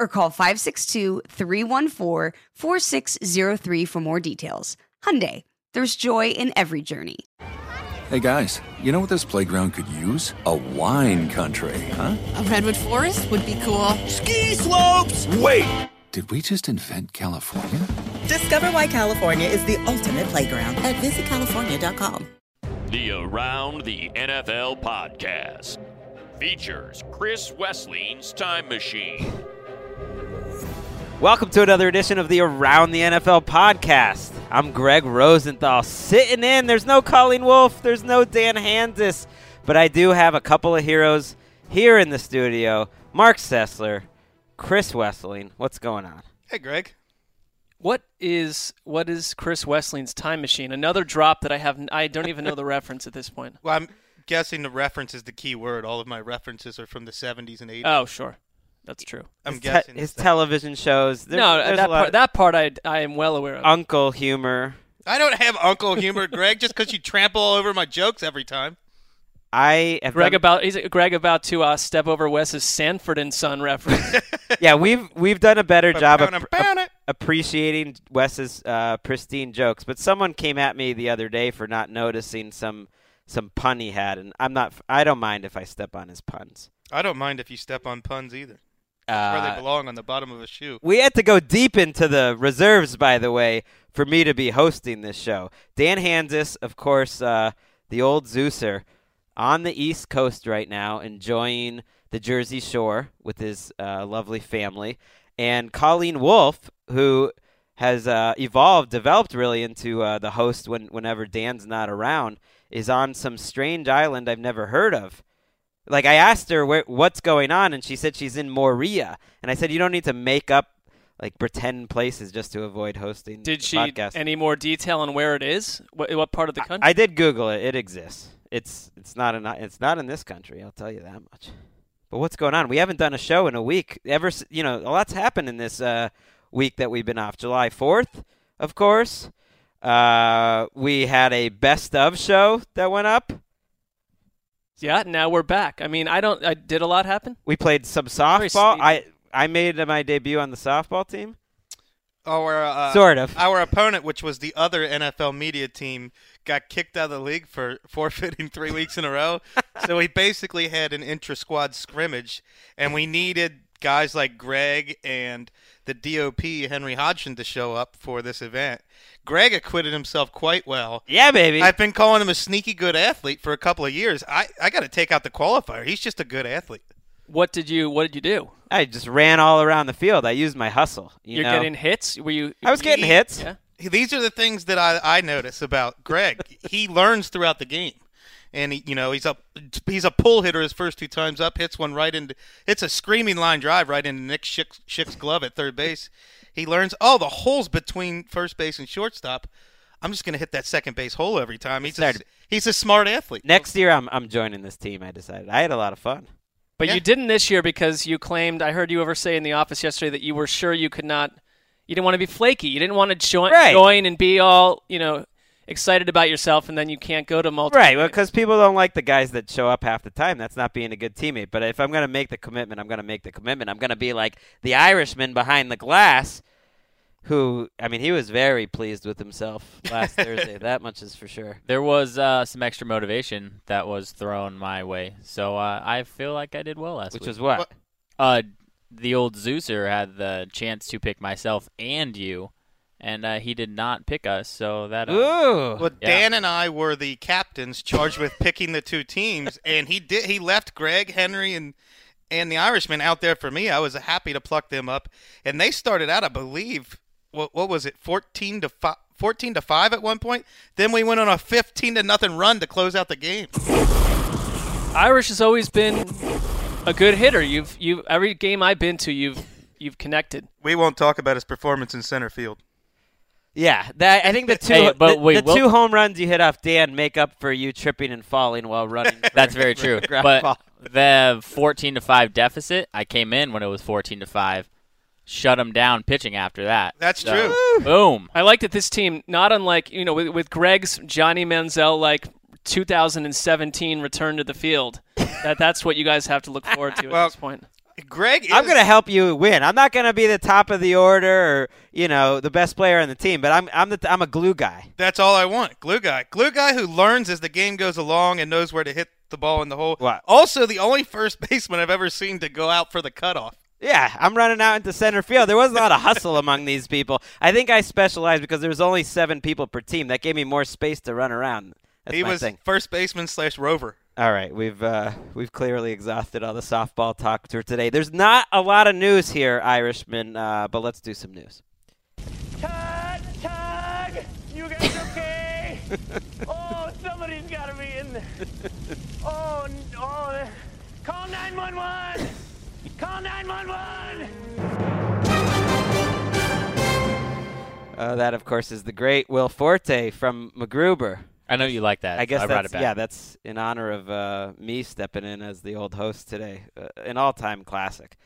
or call 562-314-4603 for more details. Hyundai, there's joy in every journey. Hey guys, you know what this playground could use? A wine country, huh? A redwood forest would be cool. Ski slopes! Wait! Did we just invent California? Discover why California is the ultimate playground at visitcalifornia.com. The Around the NFL podcast features Chris Wesseling's Time Machine. Welcome to another edition of the Around the NFL podcast. I'm Gregg Rosenthal sitting in. There's no Colleen Wolfe, there's no Dan Hanzus, but I do have a couple of heroes here in the studio. Marc Sessler, Chris Wesseling. What's going on? Hey, Gregg. What is what is Chris Wesseling's time machine? Another drop that I have I don't even know the reference at this point. Well, I'm guessing the reference is the key word. All of my references are from the 70s and 80s. Oh, sure. That's true. I'm his guessing his that. television shows. There's, no, there's that a lot part, that part I, I am well aware of. uncle humor. I don't have Uncle Humor, Gregg, just because you trample all over my jokes every time. I have Gregg done- about he's Gregg about to uh, step over Wes's Sanford and Son reference. yeah, we've we've done a better job of Pound it, pr- pound it. appreciating Wes's uh, pristine jokes. But someone came at me the other day for not noticing some some pun he had, and I'm not. I don't mind if I step on his puns. I don't mind if you step on puns either. Where they Uh, belong on the bottom of a shoe. we had to go deep into the reserves, by the way, for me to be hosting this show. Dan Hanzus, of course, uh, the old Zeuser, on the East Coast right now, enjoying the Jersey Shore with his uh, lovely family, and Colleen Wolfe, who has uh, evolved, developed really into uh, the host when whenever Dan's not around, is on some strange island I've never heard of. Like I asked her where, what's going on, and she said she's in Moria, and I said you don't need to make up like pretend places just to avoid hosting. Did she podcast. any more detail on where it is? What, what part of the country? I did Google it. It exists. It's it's not in it's not in this country. I'll tell you that much. But what's going on? We haven't done a show in a week. Ever you know a lot's happened in this uh, week that we've been off. July fourth, of course. Uh, we had a best of show that went up. Yeah, now we're back. I mean, I don't. I did a lot happen. We played some softball. I I made my debut on the softball team. Our, uh, Sort of. Our opponent, which was the other NFL media team, got kicked out of the league for forfeiting three weeks in a row. so we basically had an intra squad scrimmage, and we needed guys like Gregg and the DOP, Henry Hodgson, to show up for this event. Gregg acquitted himself quite well. Yeah, baby. I've been calling him a sneaky good athlete for a couple of years. I, I got to take out the qualifier. He's just a good athlete. What did you What did you do? I just ran all around the field. I used my hustle. You You're know? getting hits. Were you? I was getting He- hits. Yeah. these are the things that I, I notice about Greg. he learns throughout the game, and he, you know he's a he's a pull hitter his first two times up, hits one right into it's a screaming line drive right into Nick Schick's, Schick's glove at third base. He learns oh the holes between first base and shortstop. I'm just gonna hit that second base hole every time. He's a, he's a smart athlete. Next year, I'm I'm joining this team. I decided. I had a lot of fun. But Yeah. you didn't this year because you claimed. I heard you ever say in the office yesterday that you were sure you could not. You didn't want to be flaky. You didn't want to join, Right. join and be all you know excited about yourself, and then you can't go to multiple. Right, well, because people don't like the guys that show up half the time. That's not being a good teammate. But if I'm going to make the commitment, I'm going to make the commitment. I'm going to be like the Irishman behind the glass. who I mean, he was very pleased with himself last Thursday. That much is for sure. There was uh, some extra motivation that was thrown my way, so uh, I feel like I did well last Which week. was what? Uh, the old Zeuser had the chance to pick myself and you, and uh, he did not pick us. So that uh, Ooh. Well, Yeah. Dan and I were the captains charged with picking the two teams, and he did. He left Gregg, Henry, and and the Irishman out there for me. I was happy to pluck them up, and they started out, I believe, what what was it, fourteen to five. 14 to 5 at one point. Then we went on a 15 to nothing run to close out the game. Irish has always been a good hitter. You've you every game I've been to, you've you've connected. We won't talk about his performance in center field. Yeah, that, I think the two Hey, but the, wait, the Will- two home runs you hit off Dan make up for you tripping and falling while running. for- That's very true. But ball. the 14 to 5 deficit, I came in when it was 14 to 5. Shut him down pitching after that. That's So, true. Boom. I like that this team, not unlike you know with, with Gregg's Johnny Manziel like 2017 return to the field. That that's what you guys have to look forward to Well, at this point. Gregg, is, I'm going to help you win. I'm not going to be the top of the order or you know the best player on the team, but I'm I'm the I'm a glue guy. That's all I want. Glue guy. Glue guy who learns as the game goes along and knows where to hit the ball in the hole. What? Also, the only first baseman I've ever seen to go out for the cutoff. Yeah, I'm running out into center field. There was a lot of hustle among these people. I think I specialized because there was only seven people per team. That gave me more space to run around. That's he was thing. first baseman slash rover. All right, we've uh, we've clearly exhausted all the softball talk for today. There's not a lot of news here, Irishman, uh, but let's do some news. Tug, tug, you guys okay? oh, somebody's got to be in there. Oh, n- oh, call 911. Call 911. Uh, that, of course, is the great Will Forte from MacGruber. I know you like that. I guess so I that's it back. yeah, that's in honor of uh, me stepping in as the old host today. Uh, an all-time classic.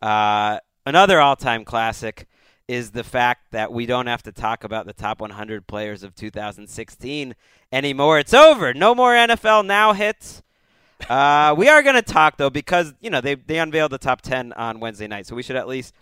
Uh, another all-time classic is the fact that we don't have to talk about the top 100 players of 2016 anymore. It's over. No more NFL now hits. Uh, we are going to talk though because you know they they unveiled the top 10 on Wednesday night, so we should at least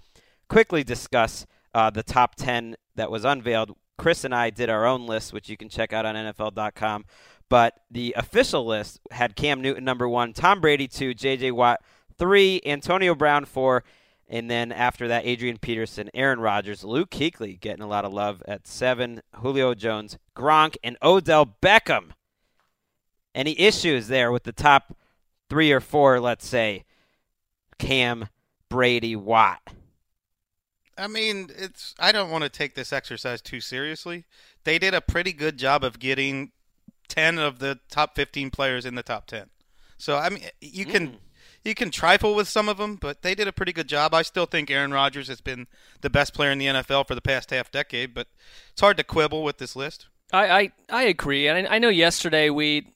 quickly discuss uh, the top 10 that was unveiled. Chris and I did our own list, which you can check out on NFL.com. But the official list had Cam Newton number one, Tom Brady two, J.J. Watt three, Antonio Brown four, and then after that, Adrian Peterson, Aaron Rodgers, Luke Kuechly getting a lot of love at seven, Julio Jones, Gronk, and Odell Beckham. Any issues there with the top three or four, let's say, Cam, Brady, Watt? I mean, it's. I don't want to take this exercise too seriously. They did a pretty good job of getting ten of the top fifteen players in the top ten. So I mean, you can hmm. you can trifle with some of them, but they did a pretty good job. I still think Aaron Rodgers has been the best player in the NFL for the past half decade, but it's hard to quibble with this list. I, I, I agree, and I, I know yesterday we,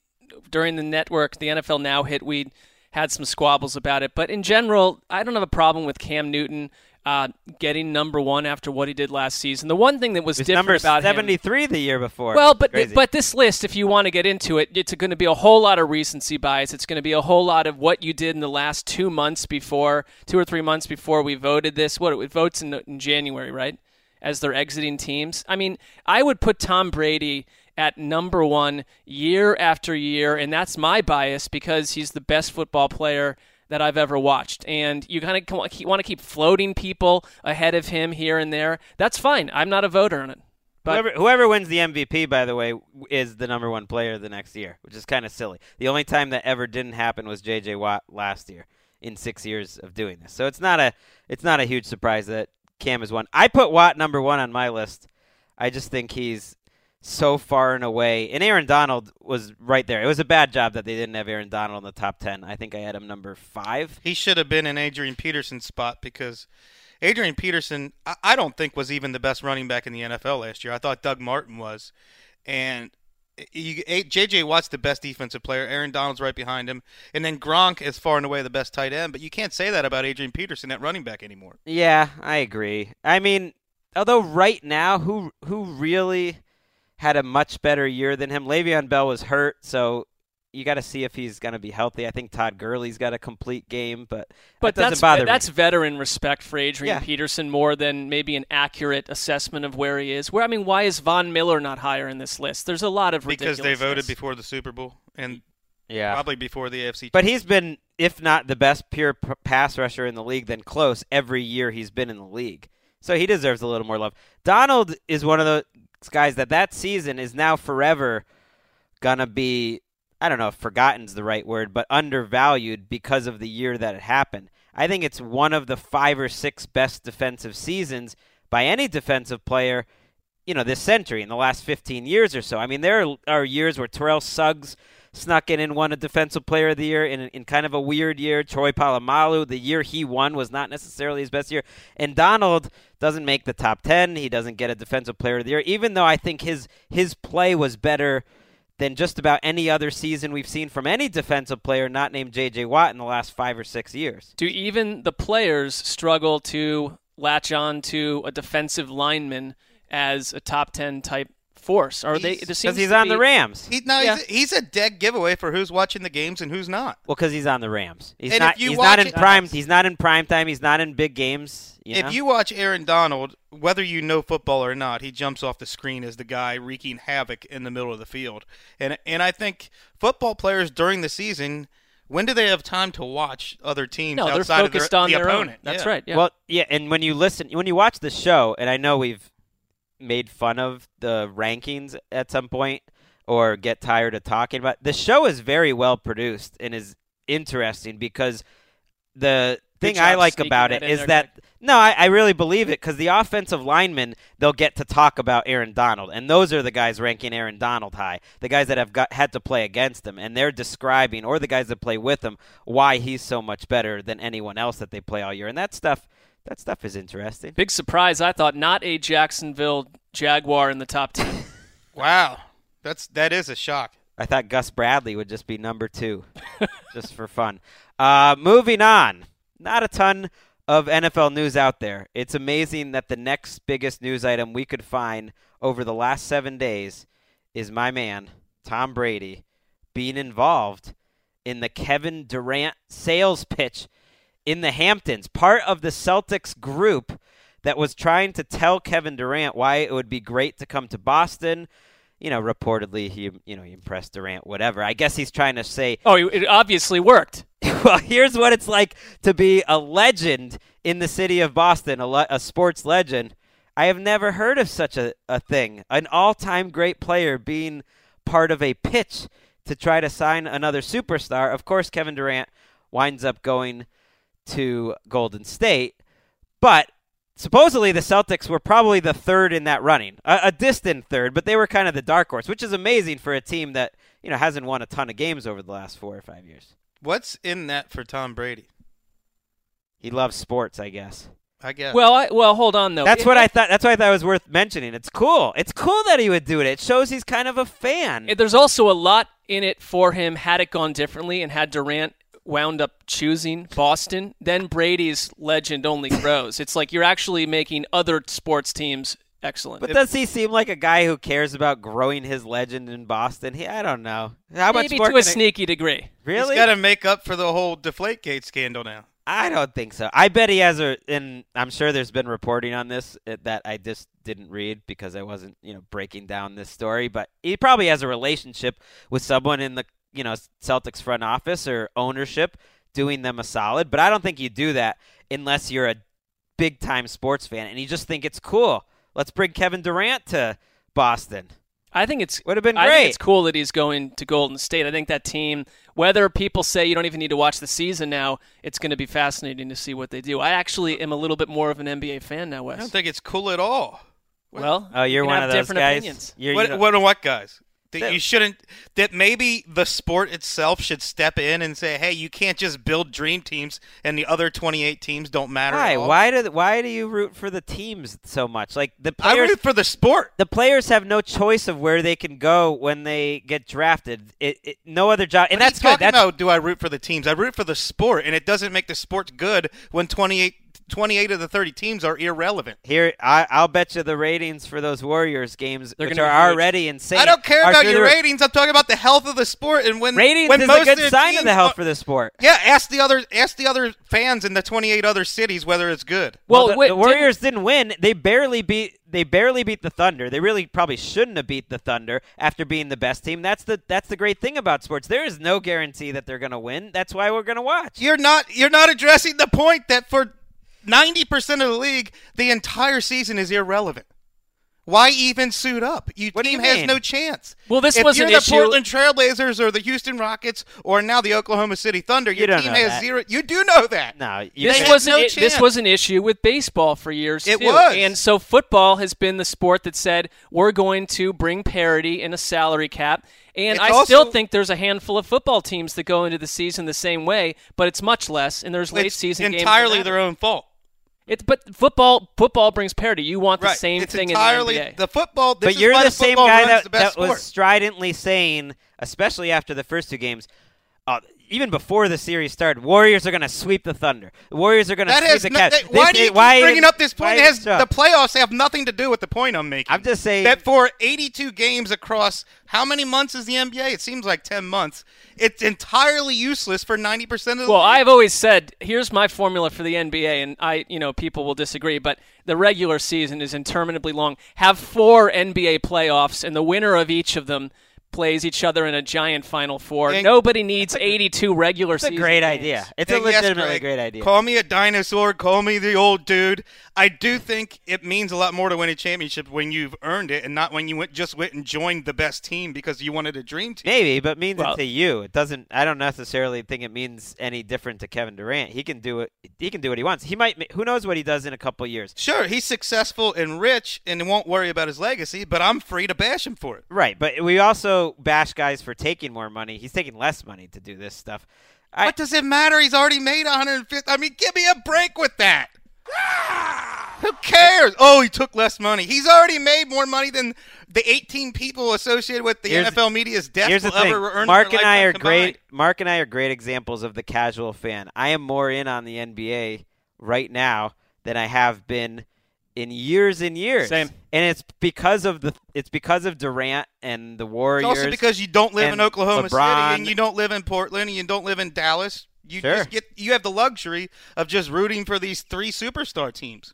during the network, the NFL Now hit, we had some squabbles about it. But in general, I don't have a problem with Cam Newton uh, getting number one after what he did last season. The one thing that was was different number about him, 73 the year before. well, but Crazy. but this list, if you want to get into it, it's going to be a whole lot of recency bias. It's going to be a whole lot of what you did in the last two months before, two or three months before we voted this. What it votes in, in January, right? As they're exiting teams. I mean, I would put Tom Brady at number one year after year, and that's my bias because he's the best football player that I've ever watched. And you kind of want to keep floating people ahead of him here and there. That's fine. I'm not a voter on it. But whoever, whoever wins the MVP, by the way, is the number one player the next year, which is kind of silly. The only time that ever didn't happen was J.J. Watt last year in six years of doing this. So it's not a it's not a huge surprise that Cam is one. I put Watt number one on my list. I just think he's so far and away. And Aaron Donald was right there. It was a bad job that they didn't have Aaron Donald in the top ten. I think I had him number five. He should have been in Adrian Peterson's spot because Adrian Peterson, I, I don't think was even the best running back in the NFL last year. I thought Doug Martin was, and you, J.J. Watt's the best defensive player. Aaron Donald's right behind him, and then Gronk is far and away the best tight end. But you can't say that about Adrian Peterson at running back anymore. Yeah, I agree. I mean, although right now, who who really had a much better year than him? Le'Veon Bell was hurt, so you got to see if he's going to be healthy. I think Todd Gurley's got a complete game, but But that doesn't that's bother that's me. veteran respect for Adrian Yeah. Peterson more than maybe an accurate assessment of where he is. Where I mean, why is Von Miller not higher in this list? There's a lot of because they voted before the Super Bowl and Yeah. probably before the AFC. But he's been, if not the best pure p- pass rusher in the league, then close every year he's been in the league. So he deserves a little more love. Donald is one of those guys that that season is now forever gonna be. I don't know if forgotten's the right word, but undervalued because of the year that it happened. I think it's one of the five or six best defensive seasons by any defensive player, you know, this century in the last 15 years or so. I mean, there are years where Terrell Suggs snuck in and won a defensive player of the year in, in kind of a weird year. Troy Polamalu, the year he won was not necessarily his best year. And Donald doesn't make the top 10. He doesn't get a defensive player of the year, even though I think his his play was better than just about any other season we've seen from any defensive player not named J.J. Watt in the last five or six years. Do even the players struggle to latch on to a defensive lineman as a top ten type force? Are they? There seems Because he's to on the Rams. He, no, Yeah. he's, a, he's a dead giveaway for who's watching the games and who's not. Well, because he's on the Rams. He's And not. He's not in it- prime. He's not in prime time. He's not in big games. You know? If you watch Aaron Donald, whether you know football or not, he jumps off the screen as the guy wreaking havoc in the middle of the field. And and I think football players during the season, when do they have time to watch other teams No, they're outside focused of their, on the their own. opponent? That's Yeah. right. Yeah. Well, yeah, and when you listen, when you watch the show, and I know we've made fun of the rankings at some point, or get tired of talking about the show is very well produced and is interesting because the thing I like about it is that no, I, I really believe it because the offensive linemen they'll get to talk about Aaron Donald, and those are the guys ranking Aaron Donald high, the guys that have got had to play against him, and they're describing, or the guys that play with him, why he's so much better than anyone else that they play all year, and that stuff, that stuff is interesting. Big surprise! I thought not a Jacksonville Jaguar in the top ten. Wow, that's that is a shock. I thought Gus Bradley would just be number two, just for fun. Uh, moving on. Not a ton of NFL news out there. It's amazing that the next biggest news item we could find over the last seven days is my man, Tom Brady, being involved in the Kevin Durant sales pitch in the Hamptons, part of the Celtics group that was trying to tell Kevin Durant why it would be great to come to Boston. You know, reportedly he, you know, he impressed Durant. Whatever. I guess he's trying to say, Oh, it obviously worked. well, here's what it's like to be a legend in the city of Boston, a, le- a sports legend. I have never heard of such a, a thing. An all time great player being part of a pitch to try to sign another superstar. Of course, Kevin Durant winds up going to Golden State, but supposedly the Celtics were probably the third in that running, a, a distant third, but they were kind of the dark horse, which is amazing for a team that you know hasn't won a ton of games over the last four or five years. What's in that for Tom Brady? He loves sports, I guess. I guess. Well, I, well, hold on though. That's It- what I thought. That's why I thought it was worth mentioning. It's cool. It's cool that he would do it. It shows he's kind of a fan. it- There's also a lot in it for him. Had it gone differently, and had Durant wound up choosing Boston, then Brady's legend only grows. it's like you're actually making other sports teams excellent. but does he seem like a guy who cares about growing his legend in Boston? He, I don't know. How much Maybe more to a can it- sneaky degree. Really? He's got to make up for the whole Deflategate scandal now. I don't think so. I bet he has a, and I'm sure there's been reporting on this that I just didn't read because I wasn't, you know, breaking down this story. But he probably has a relationship with someone in the, you know, Celtics front office or ownership doing them a solid. But I don't think you do that unless you're a big time sports fan and you just think it's cool. Let's bring Kevin Durant to Boston. I think it's Would have been I think it's cool that he's going to Golden State. I think that team, whether people say you don't even need to watch the season now, it's going to be fascinating to see what they do. I actually am a little bit more of an NBA fan now, Wes. I don't think it's cool at all. Well, Oh, you're you can one have of those different guys. opinions. You're, What, you know- what, what guys? That That- you shouldn't. That maybe the sport itself should step in and say, "Hey, you can't just build dream teams, and the other 28 teams don't matter." why? At all. Why do why do you root for the teams so much? Like the I players root for the sport. the players have no choice of where they can go when they get drafted. It, it, no other job, and What that's good. That's about, do I root for the teams? I root for the sport, and it doesn't make the sport good when 28 28 of the 30 teams are irrelevant. Here, I, I'll bet you the ratings for those Warriors games, They're which are huge. already insane. I don't care about your ratings. I'm talking about the health of the sport and when Ratings when is most a good of sign of the health are- for the sport. Yeah, ask the other ask the other fans in the 28 other cities whether it's good. Well, the, wait, the Warriors didn't win. They barely beat. They barely beat the Thunder. They really probably shouldn't have beat the Thunder after being the best team. That's the that's the great thing about sports. There is no guarantee that they're going to win. That's why we're going to watch. You're not you're not addressing the point that for 90% of the league the entire season is irrelevant. Why even suit up? Your What team you has no chance. Well, this if was you're an the issue- Portland Trailblazers or the Houston Rockets or now the Oklahoma City Thunder, your don't team has that. zero. You do know that. No, you This They can't. had was no an, this was an issue with baseball for years It too. was. and so football has been the sport that said we're going to bring parity in a salary cap. And It's I still think there's a handful of football teams that go into the season the same way, but it's much less. And there's late season games entirely matter. their own fault. It's but football football brings parity. You want the right. same it's thing entirely in the NBA. the football. This but is you're why the the same guy that, the that was stridently saying, especially after the first two games, uh, even before the series started, Warriors are going to sweep the Thunder. The Warriors are going to That sweep has the no, Cavs. that- This- why do you keep why bringing even- up this point? It has the playoffs have nothing to do with the point I'm making. I'm just saying that for 82 games across how many months is the NBA? It seems like 10 months. It's entirely useless for 90% of the Well, league. I've always said here's my formula for the NBA, and I, you know, people will disagree, but the regular season is interminably long. Have four NBA playoffs, and the winner of each of them plays each other in a giant Final Four. Yeah, Nobody needs 82 regular It's a season. great games. idea. It's Hey, a yes, legitimately Gregg, great idea. Call me a dinosaur. Call me the old dude. I do think it means a lot more to win a championship when you've earned it, and not when you went, just went and joined the best team because you wanted a dream team. Maybe, but means Well- it to you. It doesn't. I don't necessarily think it means any different to Kevin Durant. He can do it. He can do what he wants. He might. Who knows what he does in a couple years? Sure, he's successful and rich, and won't worry about his legacy. But I'm free to bash him for it. Right, but we also bash guys for taking more money. He's taking less money to do this stuff. I, what does it matter? He's already made 150. I mean, give me a break with that. Ah! Who cares? Oh, he took less money. He's already made more money than the 18 people associated with the Here's- NFL media's death Here's will the thing. ever earn. Mark and I lifetime are great. Mark and I are great examples of the casual fan. I am more in on the NBA right now than I have been in years and years. Same. And it's because of the. It's because of Durant and the It's Warriors. also because you don't live in Oklahoma LeBron. City and you don't live in Portland and you don't live in Dallas. You Sure. just get you have the luxury of just rooting for these three superstar teams.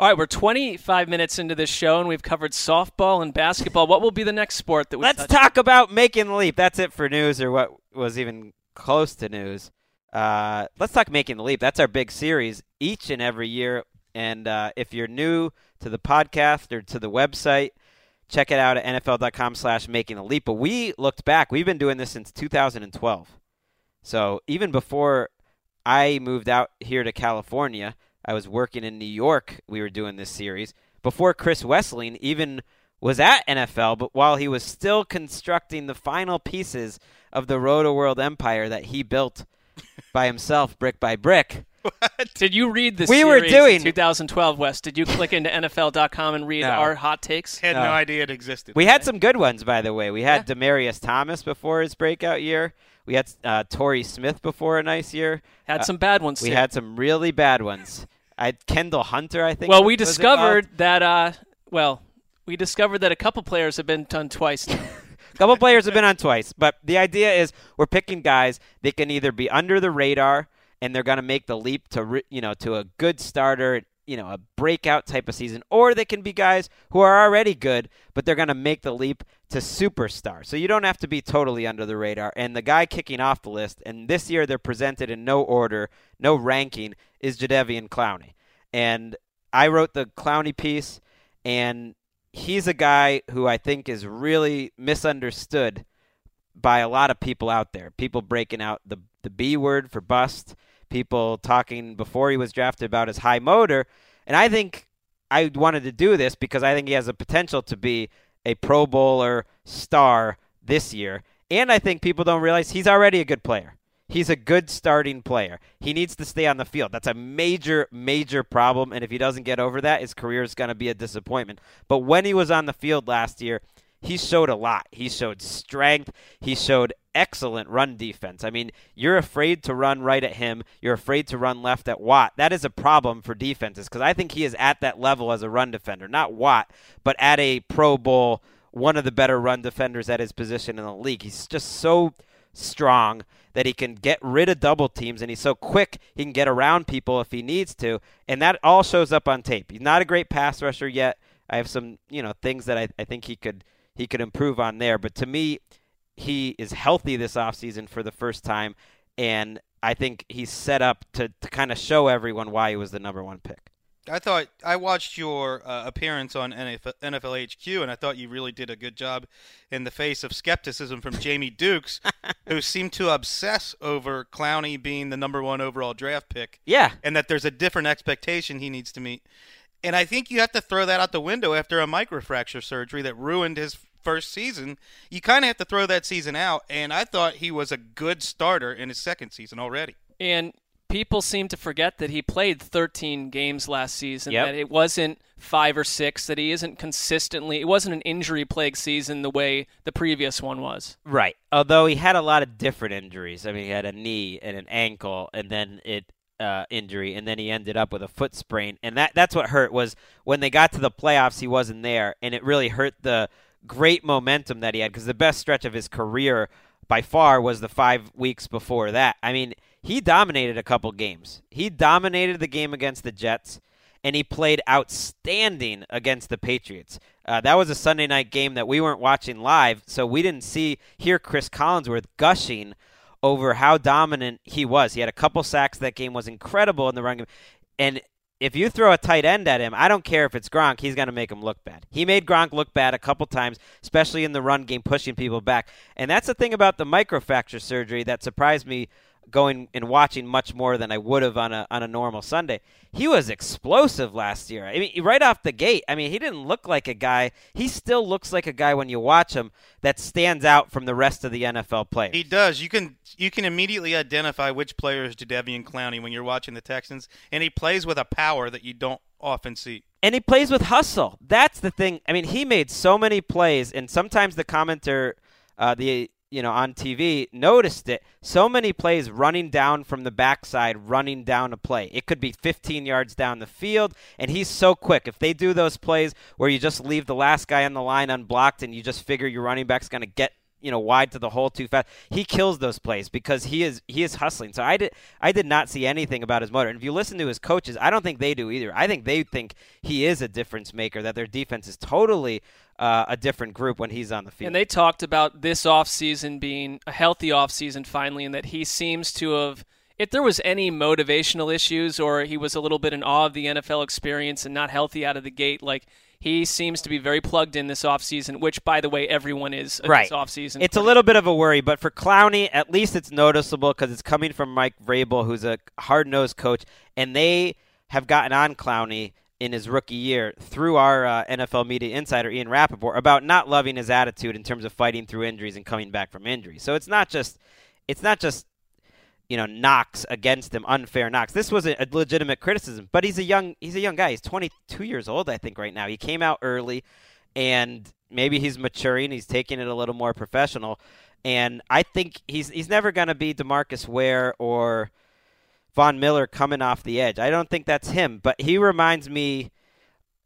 All right, we're 25 minutes into this show, and we've covered softball and basketball. What will be the next sport that we Let's touch? talk about making the leap. That's it for news, or what was even close to news. Uh, let's talk making the leap. That's our big series each and every year. And uh, if you're new to the podcast or to the website, check it out at nfl.com slash making the leap. But we looked back. We've been doing this since 2012. So even before I moved out here to California, I was working in New York. We were doing this series. Before Chris Wesseling even was at NFL, but while he was still constructing the final pieces of the Rotoworld empire that he built by himself, brick by brick. Did you read the We were doing- in 2012, Wes? Did you click into NFL.com and read No. our hot takes? Had no, No. idea it existed. We had some good ones, by the way. We had Demaryius Thomas before his breakout year. We had uh, Torrey Smith before a nice year. Had Uh, some bad ones. We too. had some really bad ones. I had Kendall Hunter, I think. Well, we discovered involved. that. Uh, well, we discovered that a couple players have been done twice now. A couple players have been on twice, but the idea is we're picking guys. They can either be under the radar and they're going to make the leap to you know to a good starter, you know, a breakout type of season, or they can be guys who are already good, but they're going to make the leap to superstar. So you don't have to be totally under the radar. And the guy kicking off the list, and this year they're presented in no order, no ranking, is Jadeveon Clowney. And I wrote the Clowney piece, and he's a guy who I think is really misunderstood by a lot of people out there. People breaking out the the B word for bust. People talking before he was drafted about his high motor, and I think I wanted to do this because I think he has a potential to be a Pro Bowler star this year, and I think people don't realize he's already a good player. He's a good starting player. He needs to stay on the field. That's a major, major problem. And if he doesn't get over that, his career is going to be a disappointment. But when he was on the field last year, he showed a lot. He showed strength. He showed excellent run defense. I mean, you're afraid to run right at him. You're afraid to run left at Watt. That is a problem for defenses because I think he is at that level as a run defender, not Watt, but at a Pro Bowl, one of the better run defenders at his position in the league. He's just so strong that he can get rid of double teams and he's so quick he can get around people if he needs to and that all shows up on tape he's not a great pass rusher yet i have some you know things that i, I think he could he could improve on there but to me he is healthy this offseason for the first time and i think he's set up to, to kind of show everyone why he was the number one pick I thought I watched your uh, appearance on NFL, NFL HQ, and I thought you really did a good job in the face of skepticism from Jamie Dukes, who seemed to obsess over Clowney being the number one overall draft pick. Yeah, and that there's a different expectation he needs to meet. And I think you have to throw that out the window after a microfracture surgery that ruined his first season. You kind of have to throw that season out. And I thought he was a good starter in his second season already. And people seem to forget that he played 13 games last season. Yep. That it wasn't five or six. That he isn't consistently. It wasn't an injury plagued season the way the previous one was. Right. Although he had a lot of different injuries. I mean, he had a knee and an ankle, and then it uh, injury, and then he ended up with a foot sprain, and that that's what hurt was when they got to the playoffs, he wasn't there, and it really hurt the great momentum that he had because the best stretch of his career by far was the five weeks before that. I mean, he dominated a couple games. He dominated the game against the Jets, and he played outstanding against the Patriots. Uh, that was a Sunday night game that we weren't watching live, so we didn't see hear Cris Collinsworth gushing over how dominant he was. He had a couple sacks that game was incredible in the run game. And if you throw a tight end at him, I don't care if it's Gronk, he's going to make him look bad. He made Gronk look bad a couple times, especially in the run game, pushing people back. And that's the thing about the microfracture surgery that surprised me going and watching much more than I would have on a on a normal Sunday. He was explosive last year. I mean, right off the gate. I mean, he didn't look like a guy. He still looks like a guy when you watch him that stands out from the rest of the NFL players. He does. You can you can immediately identify which player is Jadeveon Clowney when you're watching the Texans, and he plays with a power that you don't often see. And he plays with hustle. That's the thing. I mean, he made so many plays, and sometimes the commenter, uh, the you know, on TV noticed it. So many plays running down from the backside, running down a play. It could be 15 yards down the field, and he's so quick. If they do those plays where you just leave the last guy on the line unblocked and you just figure your running back's going to get you know wide to the hole too fast. He kills those plays because he is he is hustling. So I did I did not see anything about his motor. And if you listen to his coaches, I don't think they do either. I think they think he is a difference maker. That their defense is totally uh, a different group when he's on the field. And they talked about this offseason being a healthy offseason finally, and that he seems to have. If there was any motivational issues or he was a little bit in awe of the NFL experience and not healthy out of the gate, like he seems to be very plugged in this offseason, which, by the way, everyone is right. this offseason. It's a little bit of a worry, but for Clowney, at least it's noticeable because it's coming from Mike Vrabel, who's a hard nosed coach, and they have gotten on Clowney in his rookie year through our uh, NFL media insider Ian Rapoport about not loving his attitude in terms of fighting through injuries and coming back from injuries. So it's not just it's not just you know knocks against him, unfair knocks. This was a, a legitimate criticism, but he's a young he's a young guy. He's 22 years old, I think, right now. He came out early, and maybe he's maturing. He's taking it a little more professional, and I think he's he's never going to be Demarcus Ware or Von Miller coming off the edge. I don't think that's him, but he reminds me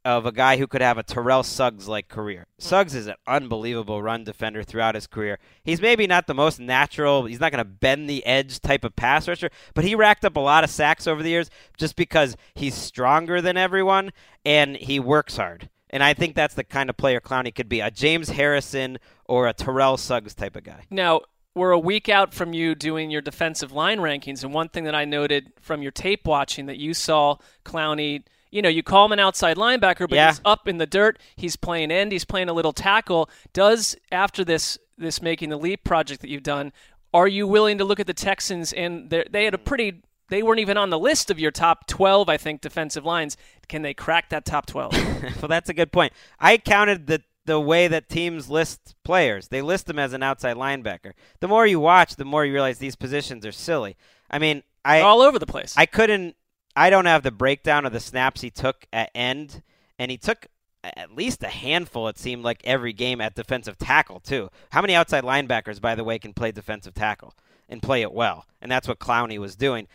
of a guy who could have a Terrell Suggs like career. Suggs is an unbelievable run defender throughout his career. He's maybe not the most natural, he's not going to bend the edge type of pass rusher, but he racked up a lot of sacks over the years just because he's stronger than everyone and he works hard. And I think that's the kind of player Clowney could be a James Harrison or a Terrell Suggs type of guy. Now, we're a week out from you doing your defensive line rankings, and one thing that I noted from your tape watching that you saw Clowney, you know, you call him an outside linebacker, but Yeah. he's up in the dirt, he's playing end, he's playing a little tackle. Does after this this making the leap project that you've done, are you willing to look at the Texans and they had a pretty they weren't even on the list of your top 12, I think, defensive lines. Can they crack that top 12? well, that's a good point. I counted the the way that teams list players. They list them as an outside linebacker. The more you watch, the more you realize these positions are silly. I mean, I all over the place. I couldn't. I don't have the breakdown of the snaps he took at end, and he took at least a handful. It seemed like every game at defensive tackle too. How many outside linebackers, by the way, can play defensive tackle and play it well? And that's what Clowney was doing.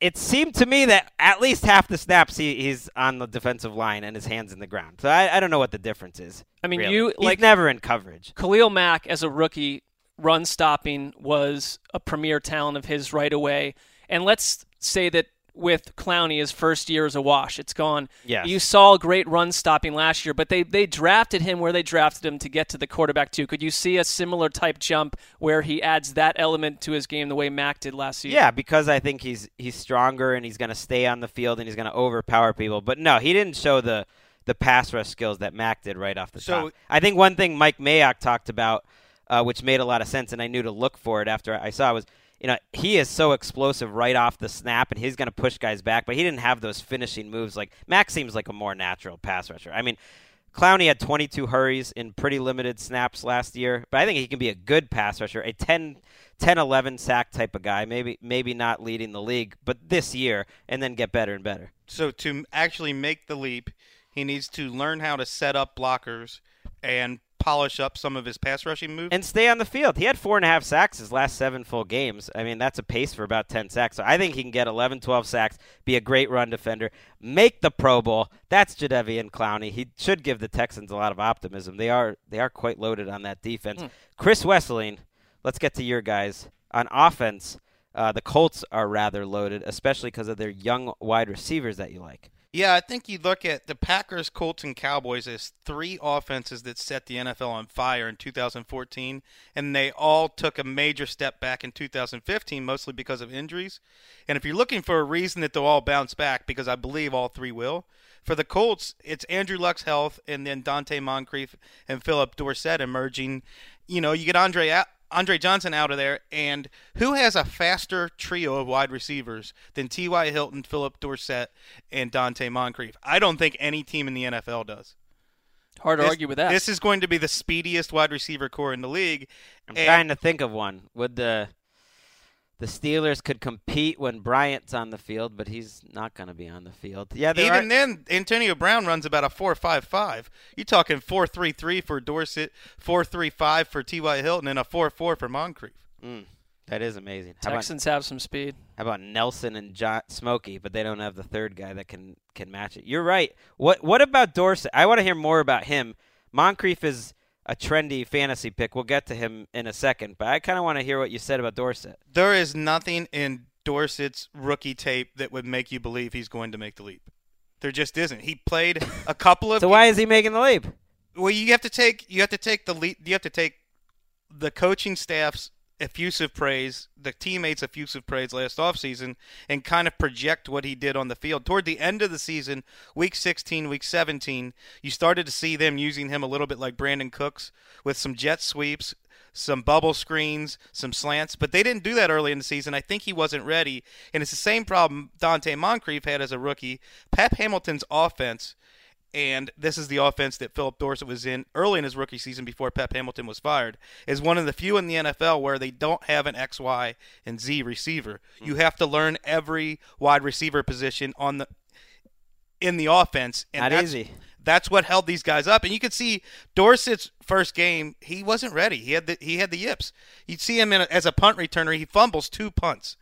It- seemed to me that at least half the snaps he, he's on the defensive line and his hands in the ground. So I, I don't know what the difference is. I mean, really. you he's like never in coverage. Khalil Mack as a rookie run stopping was a premier talent of his right away. And let's say that with Clowney, his first year is a wash. It's gone. Yes. You saw great run stopping last year, but they, they drafted him where they drafted him to get to the quarterback too. Could you see a similar type jump where he adds that element to his game the way Mack did last season? Yeah, because I think he's he's stronger and he's going to stay on the field and he's going to overpower people. But no, he didn't show the the pass rush skills that Mack did right off the So- top. I think one thing Mike Mayock talked about, uh, which made a lot of sense, and I knew to look for it after I saw it, was you know he is so explosive right off the snap and he's going to push guys back, but he didn't have those finishing moves. Like Max seems like a more natural pass rusher. I mean. Clowney had 22 hurries in pretty limited snaps last year, but I think he can be a good pass rusher, a 10, 10 11 sack type of guy. Maybe maybe not leading the league, but this year, and then get better and better. So to actually make the leap, he needs to learn how to set up blockers and polish up some of his pass rushing moves. And stay on the field. He had four and a half sacks his last seven full games. I mean, that's a pace for about 10 sacks. So I think he can get 11, 12 sacks, be a great run defender, make the Pro Bowl. That's Jadeveon Clowney. He should give the Texans a lot of optimism. They are they are quite loaded on that defense. Chris Wesseling, let's get to your guys. On offense, uh, the Colts are rather loaded, especially because of their young wide receivers that you like. Yeah, I think you look at the Packers, Colts, and Cowboys as three offenses that set the NFL on fire in 2014, and they all took a major step back in 2015, mostly because of injuries. And if you're looking for a reason that they'll all bounce back, because I believe all three will, for the Colts, it's Andrew Luck's health, and then Donte Moncrief and Phillip Dorsett emerging. You know, you get Andre. Andre Johnson out of there, and who has a faster trio of wide receivers than T.Y. Hilton, Phillip Dorsett, and Donte Moncrief? I don't think any team in the NFL does. Hard to This- argue with that. This is going to be the speediest wide receiver core in the league. I'm and- trying to think of one. Would the the Steelers could compete when Bryant's on the field, but he's not going to be on the field. Yeah, Even are, then, Antonio Brown runs about a four-five-five. You're talking four-three-three for Dorsett, four-three-five for T.Y. Hilton, and a four-four for Moncrief. Mm, that is amazing. How about, Texans have some speed. how about Nelson and John, Smokey? But they don't have the third guy that can can match it. You're right. What what about Dorsett? I want to hear more about him. Moncrief is a trendy fantasy pick. We'll get to him in a second, but I kind of want to hear what you said about Dorsett. There is nothing in Dorsett's rookie tape that would make you believe he's going to make the leap. There just isn't. He played a couple of So why is he making the leap? Well, you have to take you have to take the lead, you have to take the coaching staff's effusive praise, the teammates' effusive praise last offseason, and kind of project what he did on the field. Toward the end of the season, week 16, week 17, you started to see them using him a little bit like Brandin Cooks with some jet sweeps, some bubble screens, some slants, but they didn't do that early in the season. I think he wasn't ready, and it's the same problem Donte Moncrief had as a rookie. Pep Hamilton's offense and this is the offense that Phillip Dorsett was in early in his rookie season before Pep Hamilton was fired, is one of the few in the NFL where they don't have an X, Y, and Z receiver. You hmm. have to learn every wide receiver position on the in the offense, and Not that's, easy. That's what held these guys up, and you could see Dorsett's first game. He wasn't ready. He had the he had the yips. You'd see him in a, as a punt returner. He fumbles two punts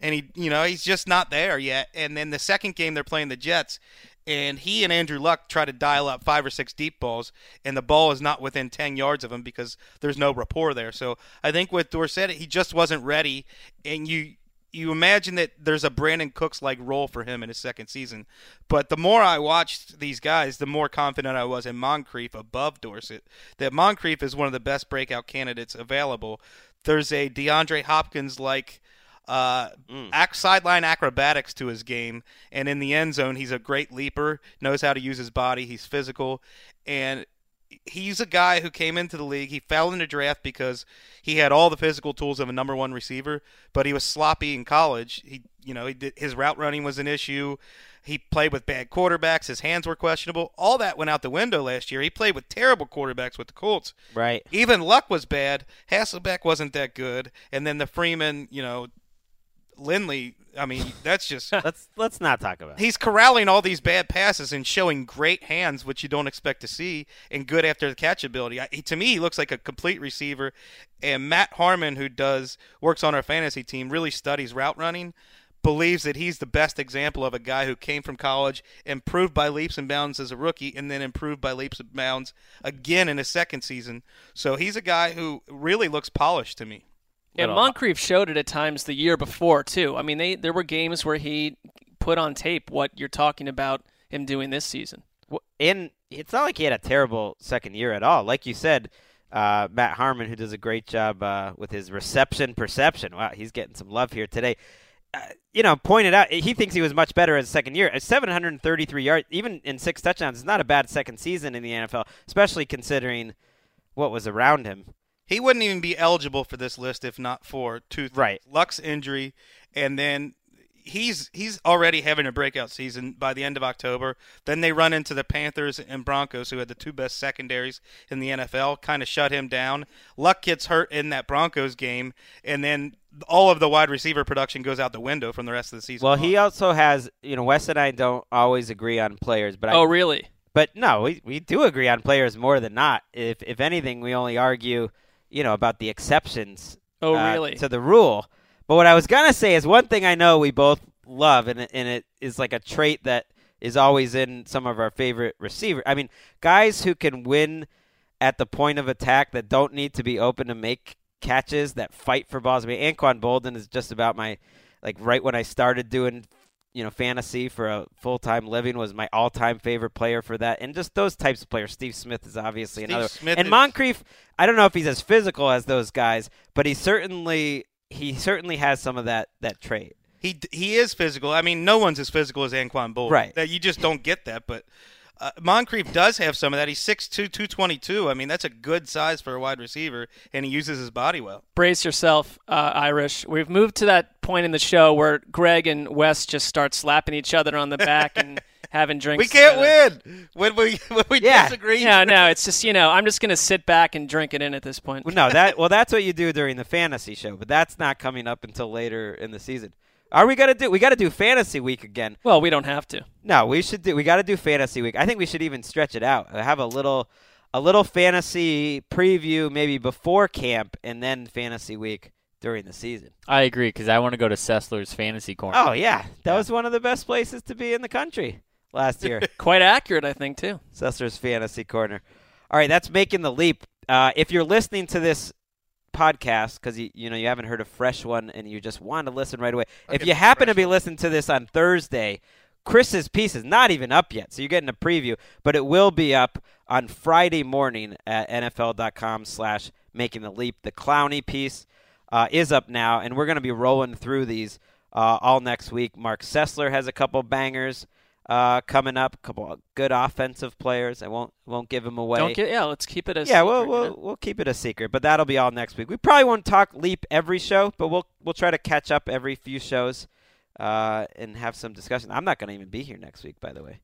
and he you know he's just not there yet and then the second game they're playing the jets and he and andrew luck try to dial up five or six deep balls and the ball is not within 10 yards of him because there's no rapport there. So i think with dorsett he just wasn't ready and you you imagine that there's a brandin cooks like role for him in his second season. But the more i watched these guys the more confident i was in moncrief above dorsett that moncrief is one of the best breakout candidates available. There's a deandre hopkins like uh, ac- sideline acrobatics to his game, and in the end zone, he's a great leaper, knows how to use his body, he's physical, and he's a guy who came into the league. He fell in the draft because he had all the physical tools of a number one receiver, but he was sloppy in college. He, you know, he did, his route running was an issue. He played with bad quarterbacks. His hands were questionable. All that went out the window last year. He played with terrible quarterbacks with the Colts. Right. Even Luck was bad. Hasselbeck wasn't that good. And then the Freeman, you know, Lindley I mean, that's just let's let's not talk about. it. he's corralling all these bad passes and showing great hands, which you don't expect to see, and good after the catch ability. I, to me, he looks like a complete receiver. And Matt Harmon, who does works on our fantasy team, really studies route running. Believes that he's the best example of a guy who came from college, improved by leaps and bounds as a rookie, and then improved by leaps and bounds again in his second season. So he's a guy who really looks polished to me. And Moncrief showed it at times the year before too. I mean, they there were games where he put on tape what you're talking about him doing this season. Well, And it's not like he had a terrible second year at all. Like you said, uh, Matt Harmon, who does a great job uh, with his reception perception. Wow, he's getting some love here today. Uh, you know, pointed out he thinks he was much better as a second year. At 733 yards, even in six touchdowns, is not a bad second season in the NFL, especially considering what was around him. He wouldn't even be eligible for this list if not for two things. Right. Luck's injury, and then he's he's already having a breakout season by the end of October. Then they run into the Panthers and Broncos, who had the two best secondaries in the NFL, kind of shut him down. Luck gets hurt in that Broncos game, and then all of the wide receiver production goes out the window from the rest of the season. Well, on. he also has, you know, Wes and I don't always agree on players, but I, Oh, really? But no, we, we do agree on players more than not. If if anything, we only argue, you know, about the exceptions. Oh, uh, really? To the rule. But what I was gonna say is one thing I know we both love, and it, and it is like a trait that is always in some of our favorite receivers. I mean, guys who can win at the point of attack that don't need to be open to make catches that fight for balls. I mean, Anquan Boldin is just about my like right when I started doing you know fantasy for a full time living was my all time favorite player for that, and just those types of players. Steve Smith is obviously Steve another, Smith and is- Moncrief. I don't know if he's as physical as those guys, but he certainly he certainly has some of that that trait. He he is physical. I mean, no one's as physical as Anquan Boldin. Right. That you just don't get that. But uh, Moncrief does have some of that. He's 6'2", 222. I mean, that's a good size for a wide receiver, and he uses his body well. Brace yourself, uh, Irish. We've moved to that point in the show where Gregg and Wes just start slapping each other on the back and having drinks. We can't together. win when we when we Yeah. disagree. Yeah, no, it's just you know I'm just gonna sit back and drink it in at this point. Well, no, that well, that's what you do during the fantasy show, but that's not coming up until later in the season. Are we gonna do? We got to do fantasy week again. Well, we don't have to. No, we should do. We got to do fantasy week. I think we should even stretch it out. Have a little, a little fantasy preview maybe before camp, and then fantasy week during the season. I agree because I want to go to Sessler's fantasy corner. Oh yeah, that was one of the best places to be in the country last year. Quite accurate, I think too. Sessler's Fantasy Corner. All right, that's making the leap. Uh, if you're listening to this podcast because you you know you haven't heard a fresh one and you just want to listen right away, if you happen to be listening to this on Thursday, Chris's piece is not even up yet, so you're getting a preview, but it will be up on Friday morning at NFL.com/slash Making the Leap. The Clowney piece uh, is up now, and we're going to be rolling through these uh, all next week. Marc Sessler has a couple bangers uh, coming up. A couple of good offensive players. I won't won't give them away. Don't get yeah. Let's keep it as yeah, we'll we'll, know? we'll keep it a secret, but that'll be all next week. We probably won't talk leap every show, but we'll we'll try to catch up every few shows uh, and have some discussion. I'm not going to even be here next week, by the way.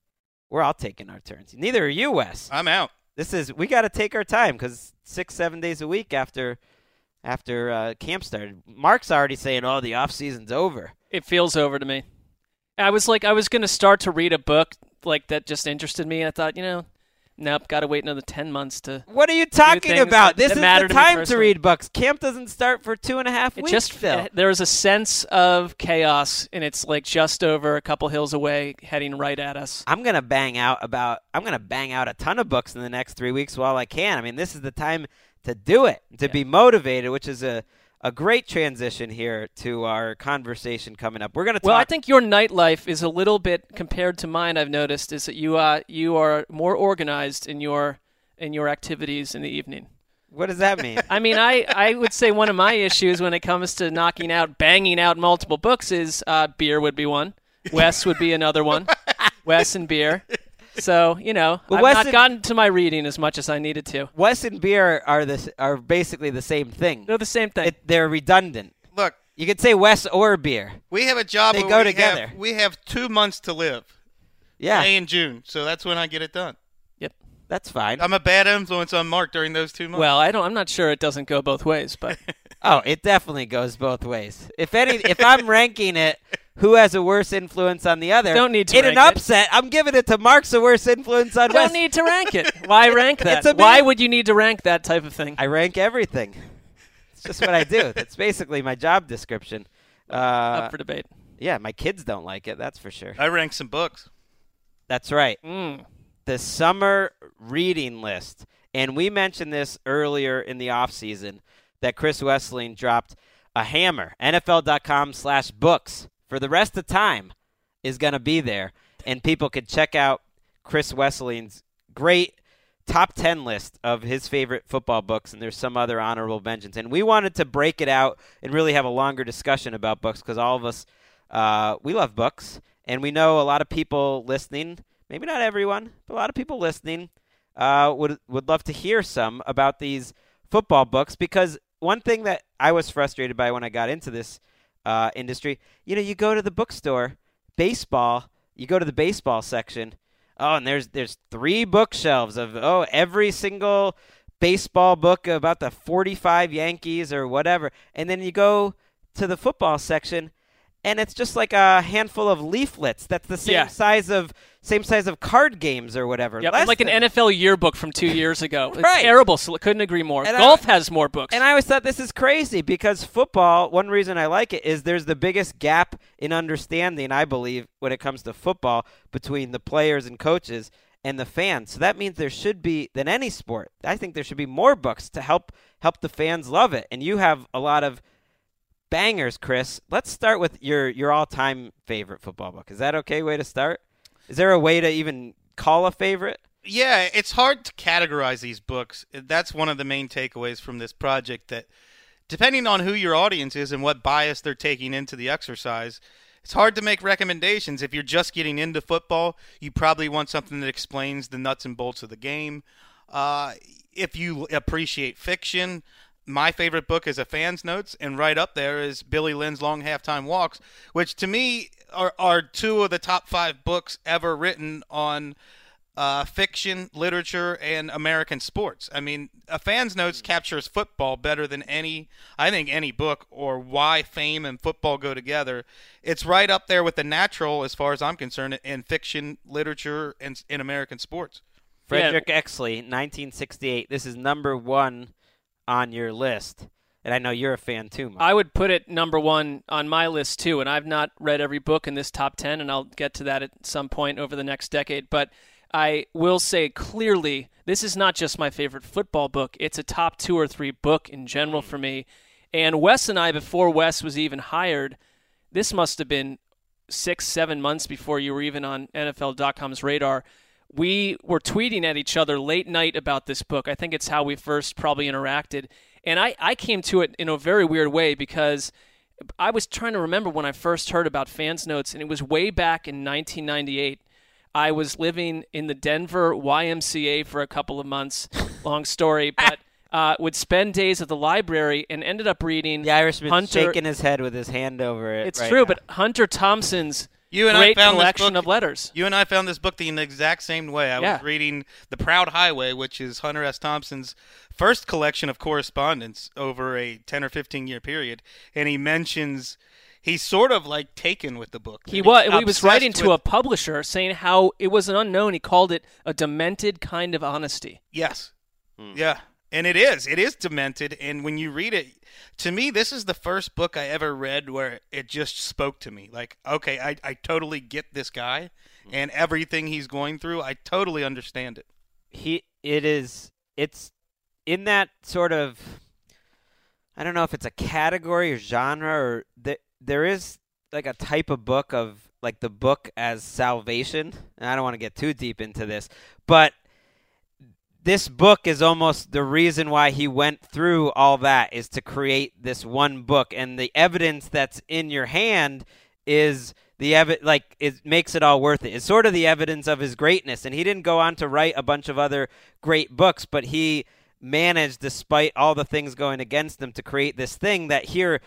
We're all taking our turns. Neither are you, Wes. I'm out. This is we got to take our time because six seven days a week after after uh, camp started. Marc's already saying, "Oh, the off season's over." It feels over to me. I was like, I was gonna start to read a book like that just interested me. I thought, you know, nope, got to wait another ten months to. What are you talking about? that- This that is the time to personally. read books. Camp doesn't start for two and a half It weeks. just Phil. Eh, there was a sense of chaos, and it's like just over a couple hills away, heading right at us. I'm gonna bang out about I'm gonna bang out a ton of books in the next three weeks while I can. I mean, this is the time to do it, to be motivated, which is a a great transition here to our conversation coming up. We're gonna talk. Well, I think your nightlife is a little bit compared to mine. I've noticed is that you uh you are more organized in your in your activities in the evening. what does that mean? I mean, I, I would say one of my issues when it comes to knocking out, banging out multiple books is uh, beer would be one. Wes would be another one. Wes and beer. So you know, Well, I've Wes not and- gotten to my reading as much as I needed to. Wes and beer are the are basically the same thing. They're the same thing. It, they're redundant. Look, You could say Wes or beer. we have a job. They where go we together. Have, we have two months to live. Yeah, May and June. So that's when I get it done. yep. that's fine. I'm a bad influence on Marc during those two months. Well, I don't. I'm not sure it doesn't go both ways, but Oh, it definitely goes both ways. If any, if I'm ranking it who has a worse influence on the other. Don't need to In an rank it. upset, I'm giving it to Marc's a worse influence on Don't Wes. need to rank it. Why rank that? It's Why would you need to rank that type of thing? I rank everything. It's just what I do. That's basically my job description. Uh, Up for debate. yeah, my kids don't like it. That's for sure. I rank some books. That's right. Mm. The summer reading list. And we mentioned this earlier in the offseason that Chris Wesseling dropped a hammer. NFL.com slash books for the rest of time is going to be there. And people could check out Chris Wesseling's great top 10 list of his favorite football books. And there's some other honorable mentions. And we wanted to break it out and really have a longer discussion about books because all of us, uh, we love books. And we know a lot of people listening, maybe not everyone, but a lot of people listening uh, would would love to hear some about these football books because one thing that I was frustrated by when I got into this uh, industry, you know, you go to the bookstore, baseball, you go to the baseball section, oh, and there's there's three bookshelves of oh every single baseball book about the 45 Yankees or whatever, and then you go to the football section. And it's just like a handful of leaflets. That's the same Yeah. size of same size of card games or whatever. Yep, Less like an NFL yearbook from two years ago. It's Right. terrible. So couldn't agree more. And I- Golf has more books. And I always thought this is crazy because football, one reason I like it is there's the biggest gap in understanding, I believe, when it comes to football between the players and coaches and the fans. So that means there should be than any sport. I think there should be more books to help help the fans love it. And you have a lot of bangers, Chris. Let's start with your your all-time favorite football book. Is that okay way to start? Is there a way to even call a favorite? Yeah, it's hard to categorize these books. That's one of the main takeaways from this project that depending on who your audience is and what bias they're taking into the exercise, it's hard to make recommendations. If you're just getting into football, you probably want something that explains the nuts and bolts of the game. Uh, if you appreciate fiction, my favorite book is A Fan's Notes, and right up there is Billy Lynn's Long Halftime Walks, which to me are, are two of the top five books ever written on uh, fiction, literature, and American sports. I mean, A Fan's Notes captures football better than any, I think, any book or why fame and football go together. It's right up there with the natural, as far as I'm concerned, in fiction, literature, and in American sports. Frederick Exley, 1968. This is number one on your list, and I know you're a fan too. Marc. I would put it number one on my list too, and I've not read every book in this top ten, and I'll get to that at some point over the next decade. But I will say clearly, this is not just my favorite football book; it's a top two or three book in general for me. And Wes and I, before Wes was even hired, this must have been six, seven months before you were even on NFL.com's radar. We were tweeting at each other late night about this book. I think it's how we first probably interacted. And I, I came to it in a very weird way because I was trying to remember when I first heard about Fans Notes, and it was way back in 1998. I was living in the Denver YMCA for a couple of months. Long story, but uh, would spend days at the library and ended up reading the Irishman Hunter. shaking his head with his hand over it. It's right true, now. but Hunter Thompson's You and great I found collection this book, of letters. You and I found this book the exact same way. I Yeah. was reading The Proud Highway, which is Hunter S. Thompson's first collection of correspondence over a 10 or 15 year period. And he mentions he's sort of like taken with the book. He was. He was obsessed writing to with- a publisher saying how it was an unknown. He called it a demented kind of honesty. Yes. Hmm. Yeah. And it is. It is demented. And when you read it, to me, this is the first book I ever read where it just spoke to me. Like, okay, I, I totally get this guy mm-hmm. and everything he's going through. I totally understand it. he it is it's in that sort of I don't know if it's a category or genre or th- there is like a type of book of like the book as salvation and I don't want to get too deep into this but this book is almost the reason why he went through all that is to create this one book and the evidence that's in your hand is the evi- like it makes it all worth it. It's sort of the evidence of his greatness and he didn't go on to write a bunch of other great books but he managed despite all the things going against him to create this thing that here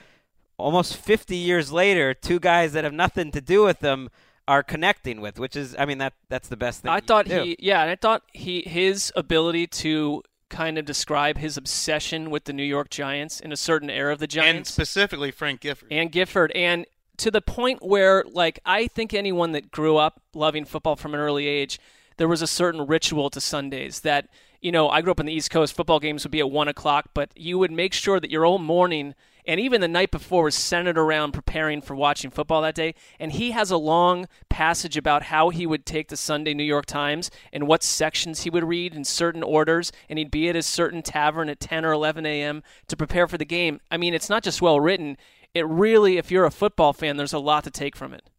almost 50 years later two guys that have nothing to do with them are connecting with which is I mean that that's the best thing I thought he, yeah, and I thought he his ability to kind of describe his obsession with the New York Giants in a certain era of the Giants, And specifically Frank Gifford. and Gifford and to the point where, like, I think anyone that grew up loving football from an early age, there was a certain ritual to Sundays that, you know, I grew up on the East Coast. Football games would be at one o'clock, but you would make sure that your whole morning and even the night before was centered around preparing for watching football that day. And he has a long passage about how he would take the Sunday New York Times and what sections he would read in certain orders, and he'd be at a certain tavern at 10 or 11 a.m. to prepare for the game. I mean, it's not just well written. It really, if you're a football fan, there's a lot to take from it.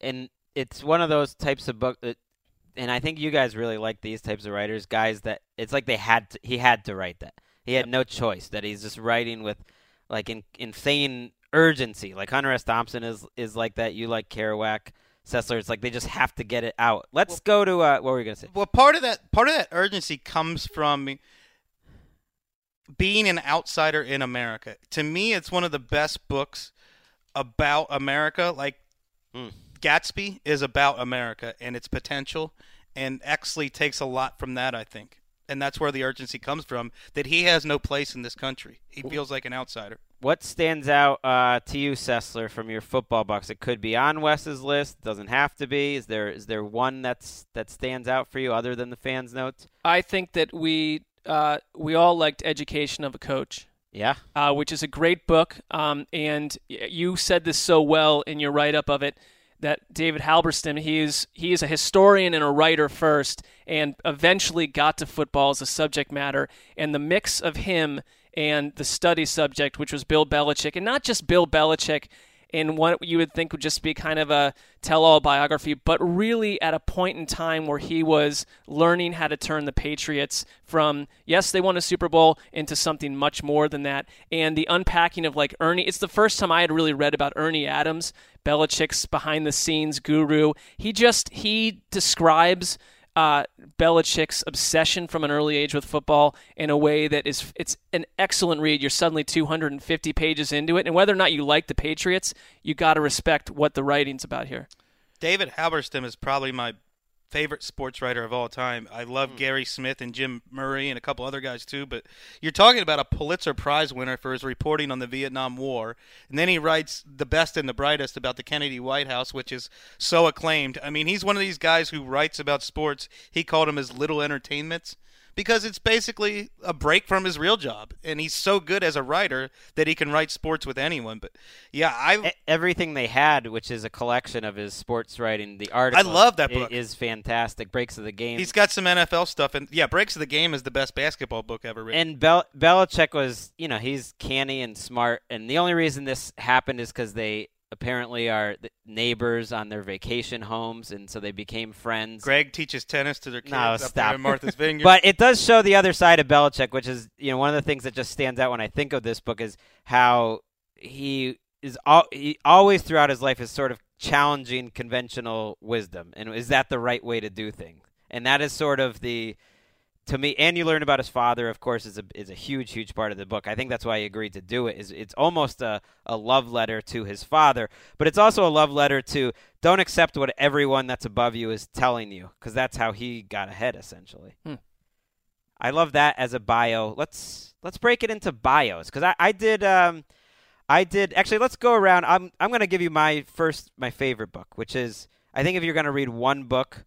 and it's one of those types of book that and I think you guys really like these types of writers, guys that it's like they had to, he had to write that. He had no choice that he's just writing with like in, insane urgency. Like Hunter S. Thompson is is like that. You like Kerouac, Sessler. It's like they just have to get it out. Let's go to uh, what were we gonna say? Well, part of that part of that urgency comes from being an outsider in America. To me, it's one of the best books about America. Like Mm. Gatsby is about America and its potential, and Exley takes a lot from that. I think. And that's where the urgency comes from. That he has no place in this country. He feels like an outsider. What stands out uh, to you, Sessler, from your football box? It could be on Wes's list. Doesn't have to be. Is there is there one that's that stands out for you other than the fans' notes? I think that we uh, we all liked Education of a Coach. Yeah. uh, which is a great book. Um, and you said this so well in your write up of it that David Halberstam, he is he is a historian and a writer first, and eventually got to football as a subject matter. And the mix of him and the study subject, which was Bill Belichick, and not just Bill Belichick in what you would think would just be kind of a tell-all biography, but really at a point in time where he was learning how to turn the Patriots from yes, they won a Super Bowl into something much more than that, and the unpacking of like Ernie. It's the first time I had really read about Ernie Adams, Belichick's behind-the-scenes guru. He just he describes uh, Belichick's obsession from an early age with football in a way that is it's an excellent read. You're suddenly 250 pages into it, and whether or not you like the Patriots, you got to respect what the writing's about here. David Halberstam is probably my favorite sports writer of all time. I love hmm. Gary Smith and Jim Murray and a couple other guys too, but you're talking about a Pulitzer Prize winner for his reporting on the Vietnam War. And then he writes the best and the brightest about the Kennedy White House, which is so acclaimed. I mean, he's one of these guys who writes about sports. He called them his little entertainments because it's basically a break from his real job. And he's so good as a writer that he can write sports with anyone. But yeah, I Everything they had, which is a collection of his sports writing, the article. love that book. Is fantastic. Breaks of the game. He's got some NFL stuff, and yeah, Breaks of the Game is the best basketball book ever written. And Bel- Belichick was, you know, he's canny and smart. And the only reason this happened is because they apparently are neighbors on their vacation homes, and so they became friends. Gregg teaches tennis to their kids No, up there in Martha's Vineyard. but it does show the other side of Belichick, which is, you know, one of the things that just stands out when I think of this book is how he is al- he always throughout his life is sort of challenging conventional wisdom, and is that the right way to do things? And that is sort of the to me, and you learn about his father, of course, is a is a huge, huge part of the book. I think that's why he agreed to do it. Is it's almost a, a love letter to his father, but it's also a love letter to don't accept what everyone that's above you is telling you, because that's how he got ahead, essentially. Hmm. I love that as a bio. Let's let's break it into bios, because I, I did um, I did actually. Let's go around. I'm I'm gonna give you my first my favorite book, which is I think if you're gonna read one book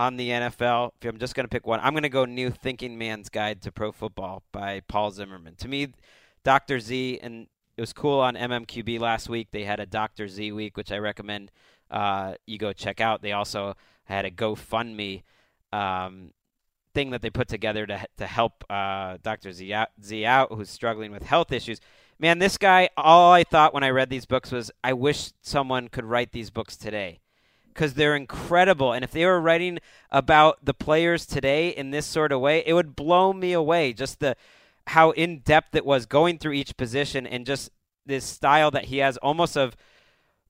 on the NFL, if I'm just going to pick one, I'm going to go New Thinking Man's Guide to Pro Football by Paul Zimmerman. To me, Dr. Z, and it was cool on MMQB last week. They had a Dr. Z week, which I recommend uh, you go check out. They also had a GoFundMe um, thing that they put together to to help uh, Dr. Z out, Z out, who's struggling with health issues. Man, this guy, all I thought when I read these books was, I wish someone could write these books today because they're incredible. And if they were writing about the players today in this sort of way, it would blow me away. Just the how in depth it was going through each position and just this style that he has almost of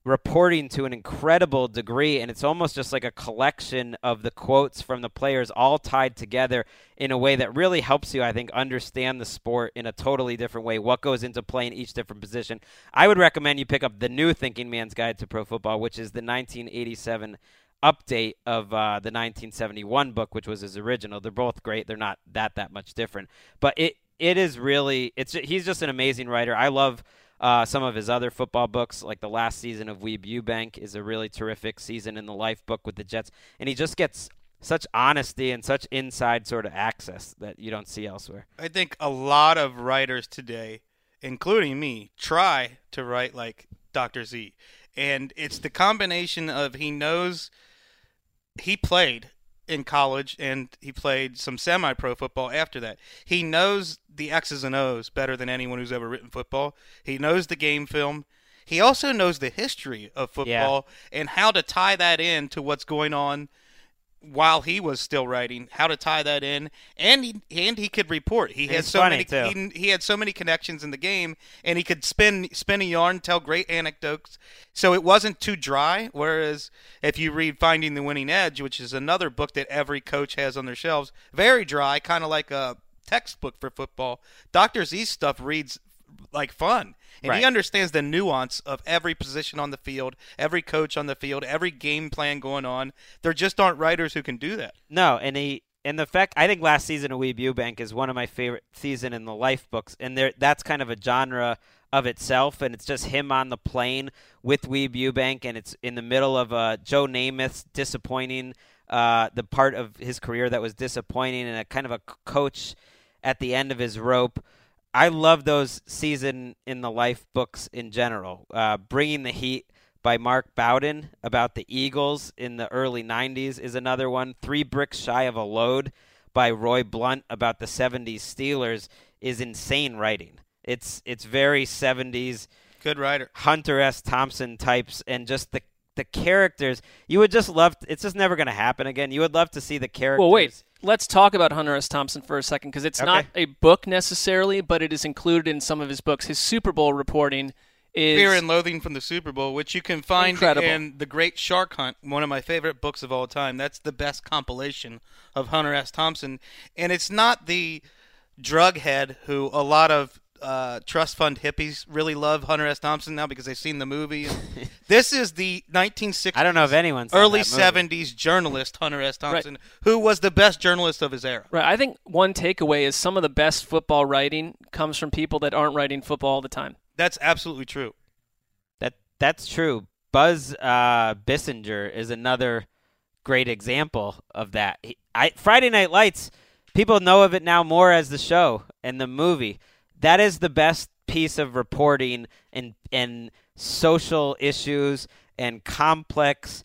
reporting to an incredible degree and it's almost just like a collection of the quotes from the players all tied together in a way that really helps you I think understand the sport in a totally different way what goes into playing each different position. I would recommend you pick up the new Thinking Man's Guide to Pro Football which is the 1987 update of uh, the 1971 book which was his original. They're both great. They're not that that much different. But it it is really it's he's just an amazing writer. I love Uh, some of his other football books, like the last season of Weeb Eubank, is a really terrific season in the life book with the Jets, and he just gets such honesty and such inside sort of access that you don't see elsewhere. I think a lot of writers today, including me, try to write like Dr. Z. And it's the combination of he knows he played in college and he played some semi pro football after that. He knows the X's and O's better than anyone who's ever written football. He knows the game film. He also knows the history of football and how to tie that in to what's going on while he was still writing, how to tie that in, and he and he could report. He had so many he, he had so many connections in the game, and he could spin spin a yarn, tell great anecdotes. So it wasn't too dry. Whereas if you read Finding the Winning Edge, which is another book that every coach has on their shelves, very dry, kind of like a textbook for football. Doctor Z's stuff reads like fun. And he understands the nuance of every position on the field, every coach on the field, every game plan going on. There just aren't writers who can do that. No, and he and the fact I think last season of Weeb Eubank is one of my favorite season in the life books, and there that's kind of a genre of itself, and it's just him on the plane with Weeb Eubank, and it's in the middle of uh, Joe Namath's disappointing uh, the part of his career that was disappointing, and a kind of a coach at the end of his rope. I love those season in the life books in general. Uh, Bringing the Heat by Mark Bowden about the Eagles in the early 90s is another one. Three Bricks Shy of a Load by Roy Blount about the 70s Steelers is insane writing. It's it's very 70s Good writer. Hunter S. Thompson types and just the the characters. You would just love it's just never going to happen again. You would love to see the characters. Well, wait. Let's talk about Hunter S. Thompson for a second because it's not a book necessarily, but it is included in some of his books. His Super Bowl reporting is Fear and Loathing from the Super Bowl, which you can find Incredible. in The Great Shark Hunt, one of my favorite books of all time. That's the best compilation of Hunter S. Thompson. And it's not the drug head who a lot of uh, trust fund hippies really love Hunter S. Thompson now because they've seen the movie. this is the 1960s. I don't know if anyone's seen early that movie. 70s journalist Hunter S. Thompson, who was the best journalist of his era. Right. I think one takeaway is some of the best football writing comes from people that aren't writing football all the time. That's absolutely true. That that's true. Buzz uh, Bissinger is another great example of that. He, I, Friday Night Lights, people know of it now more as the show and the movie. That is the best piece of reporting and and social issues and complex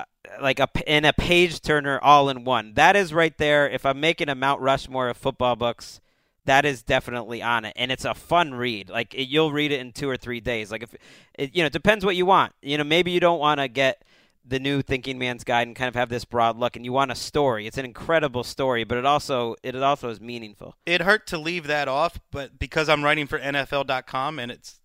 uh, like a and a page turner all in one. That is right there. If I'm making a Mount Rushmore of football books, that is definitely on it, and it's a fun read. Like it, you'll read it in two or three days. Like if it, you know, it depends what you want. You know, maybe you don't want to get the new Thinking Man's Guide and kind of have this broad look, and you want a story. It's an incredible story, but it also it also is meaningful. It hurt to leave that off, but because I'm writing for NFL.com and it's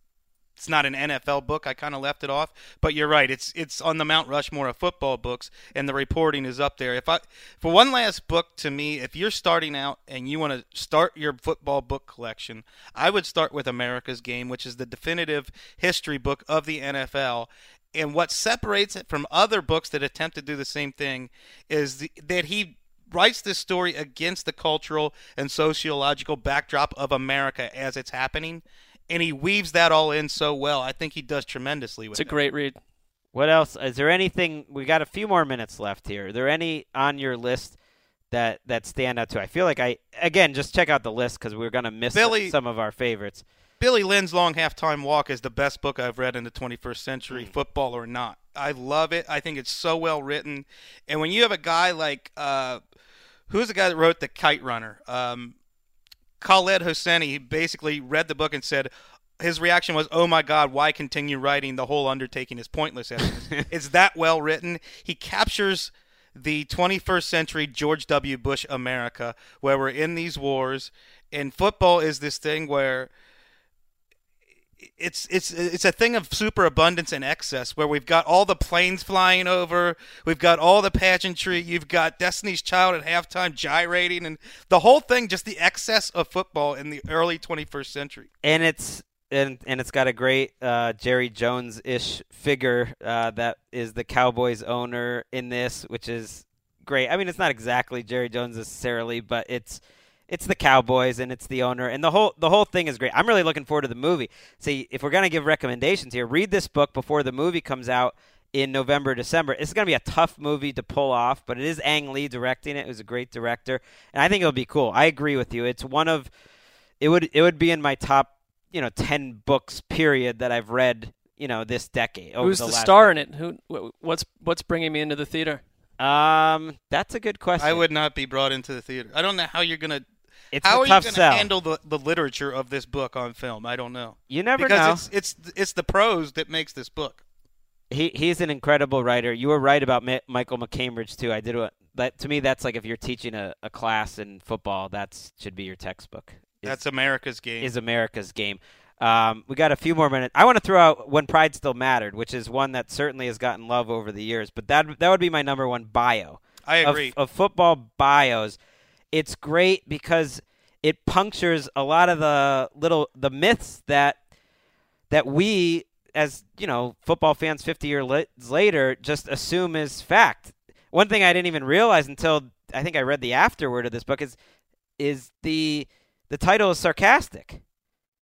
it's not an NFL book, I kind of left it off. But you're right; it's it's on the Mount Rushmore of football books, and the reporting is up there. If I for one last book to me, if you're starting out and you want to start your football book collection, I would start with America's Game, which is the definitive history book of the NFL. And what separates it from other books that attempt to do the same thing is the, that he writes this story against the cultural and sociological backdrop of America as it's happening, and he weaves that all in so well. I think he does tremendously with it. It's a it. great read. What else? Is there anything? We got a few more minutes left here. Are there any on your list that that stand out to? I feel like I again just check out the list because we're gonna miss Billy- some of our favorites. Billy Lynn's Long Halftime Walk is the best book I've read in the 21st century, Hmm. football or not. I love it. I think it's so well written. And when you have a guy like, uh, who's the guy that wrote The Kite Runner? Um, Khaled Hosseini, he basically read the book and said, his reaction was, "Oh my God, why continue writing? The whole undertaking is pointless." it's that well written. He captures the 21st century George W. Bush America, where we're in these wars, and football is this thing where it's it's it's a thing of superabundance and excess where we've got all the planes flying over, we've got all the pageantry, you've got Destiny's Child at halftime gyrating, and the whole thing just the excess of football in the early 21st century. and it's and and it's got a great uh, Jerry Jones ish figure uh, that is the Cowboys owner in this, which is great. I mean, it's not exactly Jerry Jones necessarily, but it's it's the Cowboys and it's the owner and the whole the whole thing is great. I'm really looking forward to the movie. See, if we're gonna give recommendations here, read this book before the movie comes out in November, December. It's gonna be a tough movie to pull off, but it is Ang Lee directing it. Who's a great director, and I think it'll be cool. I agree with you. It's one of it would it would be in my top you know ten books period that I've read you know this decade. over Who's the, the, last star in it? Who? What's what's bringing me into the theater? Um, that's a good question. I would not be brought into the theater. I don't know how you're gonna. It's how a are you gonna handle the, the literature of this book on film? I don't know. You never because know. it's it's it's the prose that makes this book. He he's an incredible writer. You were right about Ma- Michael MacCambridge too. I did what that to me. That's like if you're teaching a, a class in football, that should be your textbook. Is- That's America's game. is America's game. Um, we got a few more minutes. I want to throw out when Pride Still Mattered, which is one that certainly has gotten love over the years. But that that would be my number one bio. I of- agree. Of, football bios, it's great because it punctures a lot of the little the myths that that we as you know football fans 50 years later just assume is fact. One thing i didn't even realize until i think i read the afterword of this book is is the the title is sarcastic.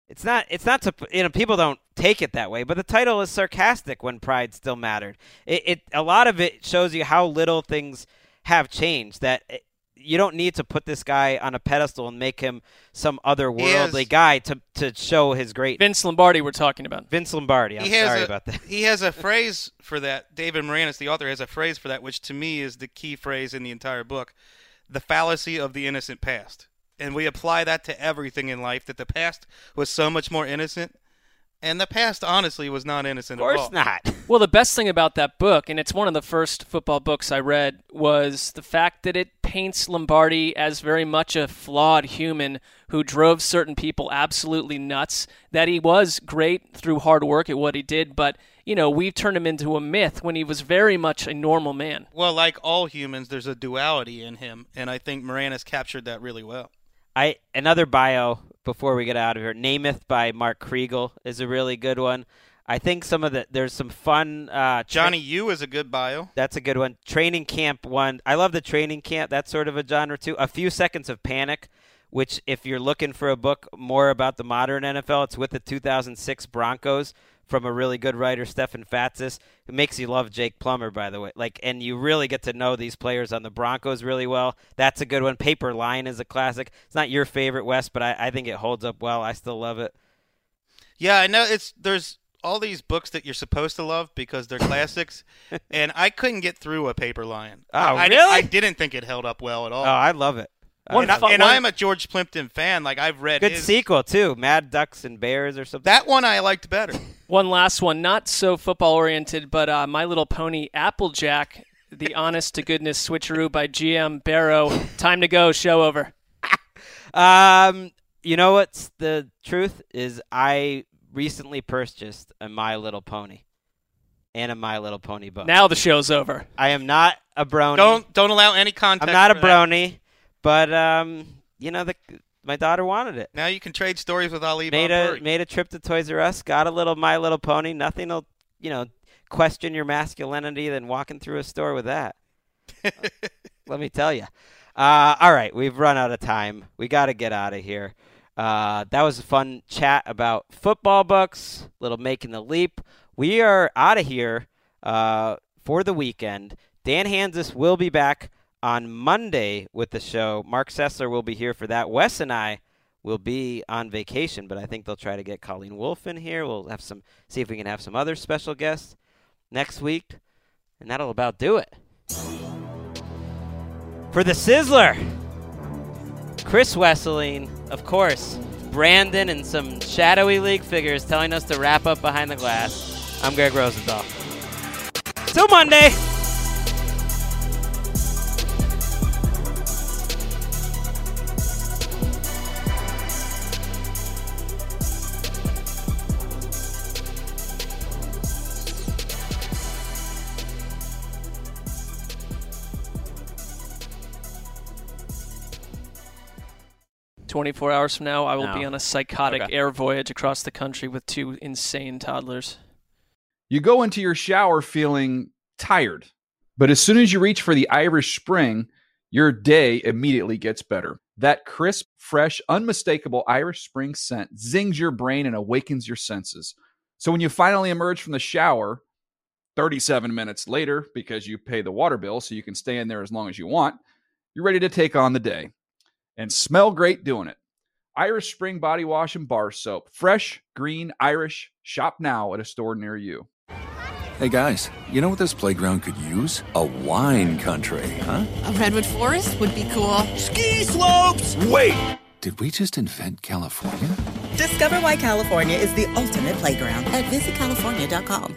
It's not it's not to you know people don't take it that way but the title is sarcastic when pride still mattered. It, it a lot of it shows you how little things have changed that you don't need to put this guy on a pedestal and make him some otherworldly guy to to show his great Vince Lombardi, we're talking about. Vince Lombardi. I'm he has sorry a, about that. he has a phrase for that. David Maraniss, the author, has a phrase for that, which to me is the key phrase in the entire book: the fallacy of the innocent past. And we apply that to everything in life. That the past was so much more innocent, and the past honestly was not innocent Of course not. Well, the best thing about that book, and it's one of the first football books I read, was the fact that it paints Lombardi as very much a flawed human who drove certain people absolutely nuts. That he was great through hard work at what he did, but, you know, we've turned him into a myth when he was very much a normal man. Well, like all humans, there's a duality in him, and I think Maraniss captured that really well. I another bio before we get out of here. Namath by Mark Kriegel is a really good one. I think some of the there's some fun. Uh, tra- Johnny U is a good bio. That's a good one. Training camp one. I love the training camp. That's sort of a genre too. A few seconds of panic, which if you're looking for a book more about the modern NFL, it's with the 2006 Broncos from a really good writer, Stefan Fatsis, who makes you love Jake Plummer, by the way. Like, and you really get to know these players on the Broncos really well. That's a good one. Paper Lion is a classic. It's not your favorite, Wes, but I, I think it holds up well. I still love it. Yeah, I know it's there's all these books that you're supposed to love because they're classics, and I couldn't get through a Paper Lion. Oh, I, really? I didn't think it held up well at all. Oh, I love it. And, I, and one, I'm a George Plimpton fan. Like I've read Good his, sequel too. Mad Ducks and Bears or something. that one. I liked better. One last one, not so football oriented, but uh, My Little Pony Applejack, the honest to goodness switcheroo by GM Berrow. Time to go. Show over. Um, you know what's the truth is I recently purchased a My Little Pony and a My Little Pony book. Now the show's over. I am not a brony. Don't don't allow any context. I'm not a for that. But um, you know the my daughter wanted it. Now you can trade stories with Ali Made Bob a made a trip to Toys R Us, got a little My Little Pony. Nothing will you know question your masculinity than walking through a store with that. Let me tell you. Uh, all right, we've run out of time. We got to get out of here. Uh, that was a fun chat about football books, little making the leap. We are out of here uh, for the weekend. Dan Hanzus will be back on Monday with the show. Mark Sessler will be here for that. Wes and I will be on vacation, but I think they'll try to get Colleen Wolfe in here. We'll have some, see if we can have some other special guests next week, and that'll about do it. For the Sizzler, Chris Wesseling, of course, Brandon, and some shadowy league figures telling us to wrap up behind the glass. I'm Gregg Rosenthal. Till Monday. Twenty-four hours from now, I will be on a psychotic Okay. air voyage across the country with two insane toddlers. You go into your shower feeling tired, but as soon as you reach for the Irish Spring, your day immediately gets better. That crisp, fresh, unmistakable Irish Spring scent zings your brain and awakens your senses. So when you finally emerge from the shower 37 minutes later, because you pay the water bill so you can stay in there as long as you want, you're ready to take on the day and smell great doing it. Irish Spring Body Wash and Bar Soap. Fresh, green, Irish. Shop now at a store near you. Hey guys, you know what this playground could use? A wine country, huh? A redwood forest would be cool. Ski slopes! Wait! Did we just invent California? Discover why California is the ultimate playground at visitcalifornia.com.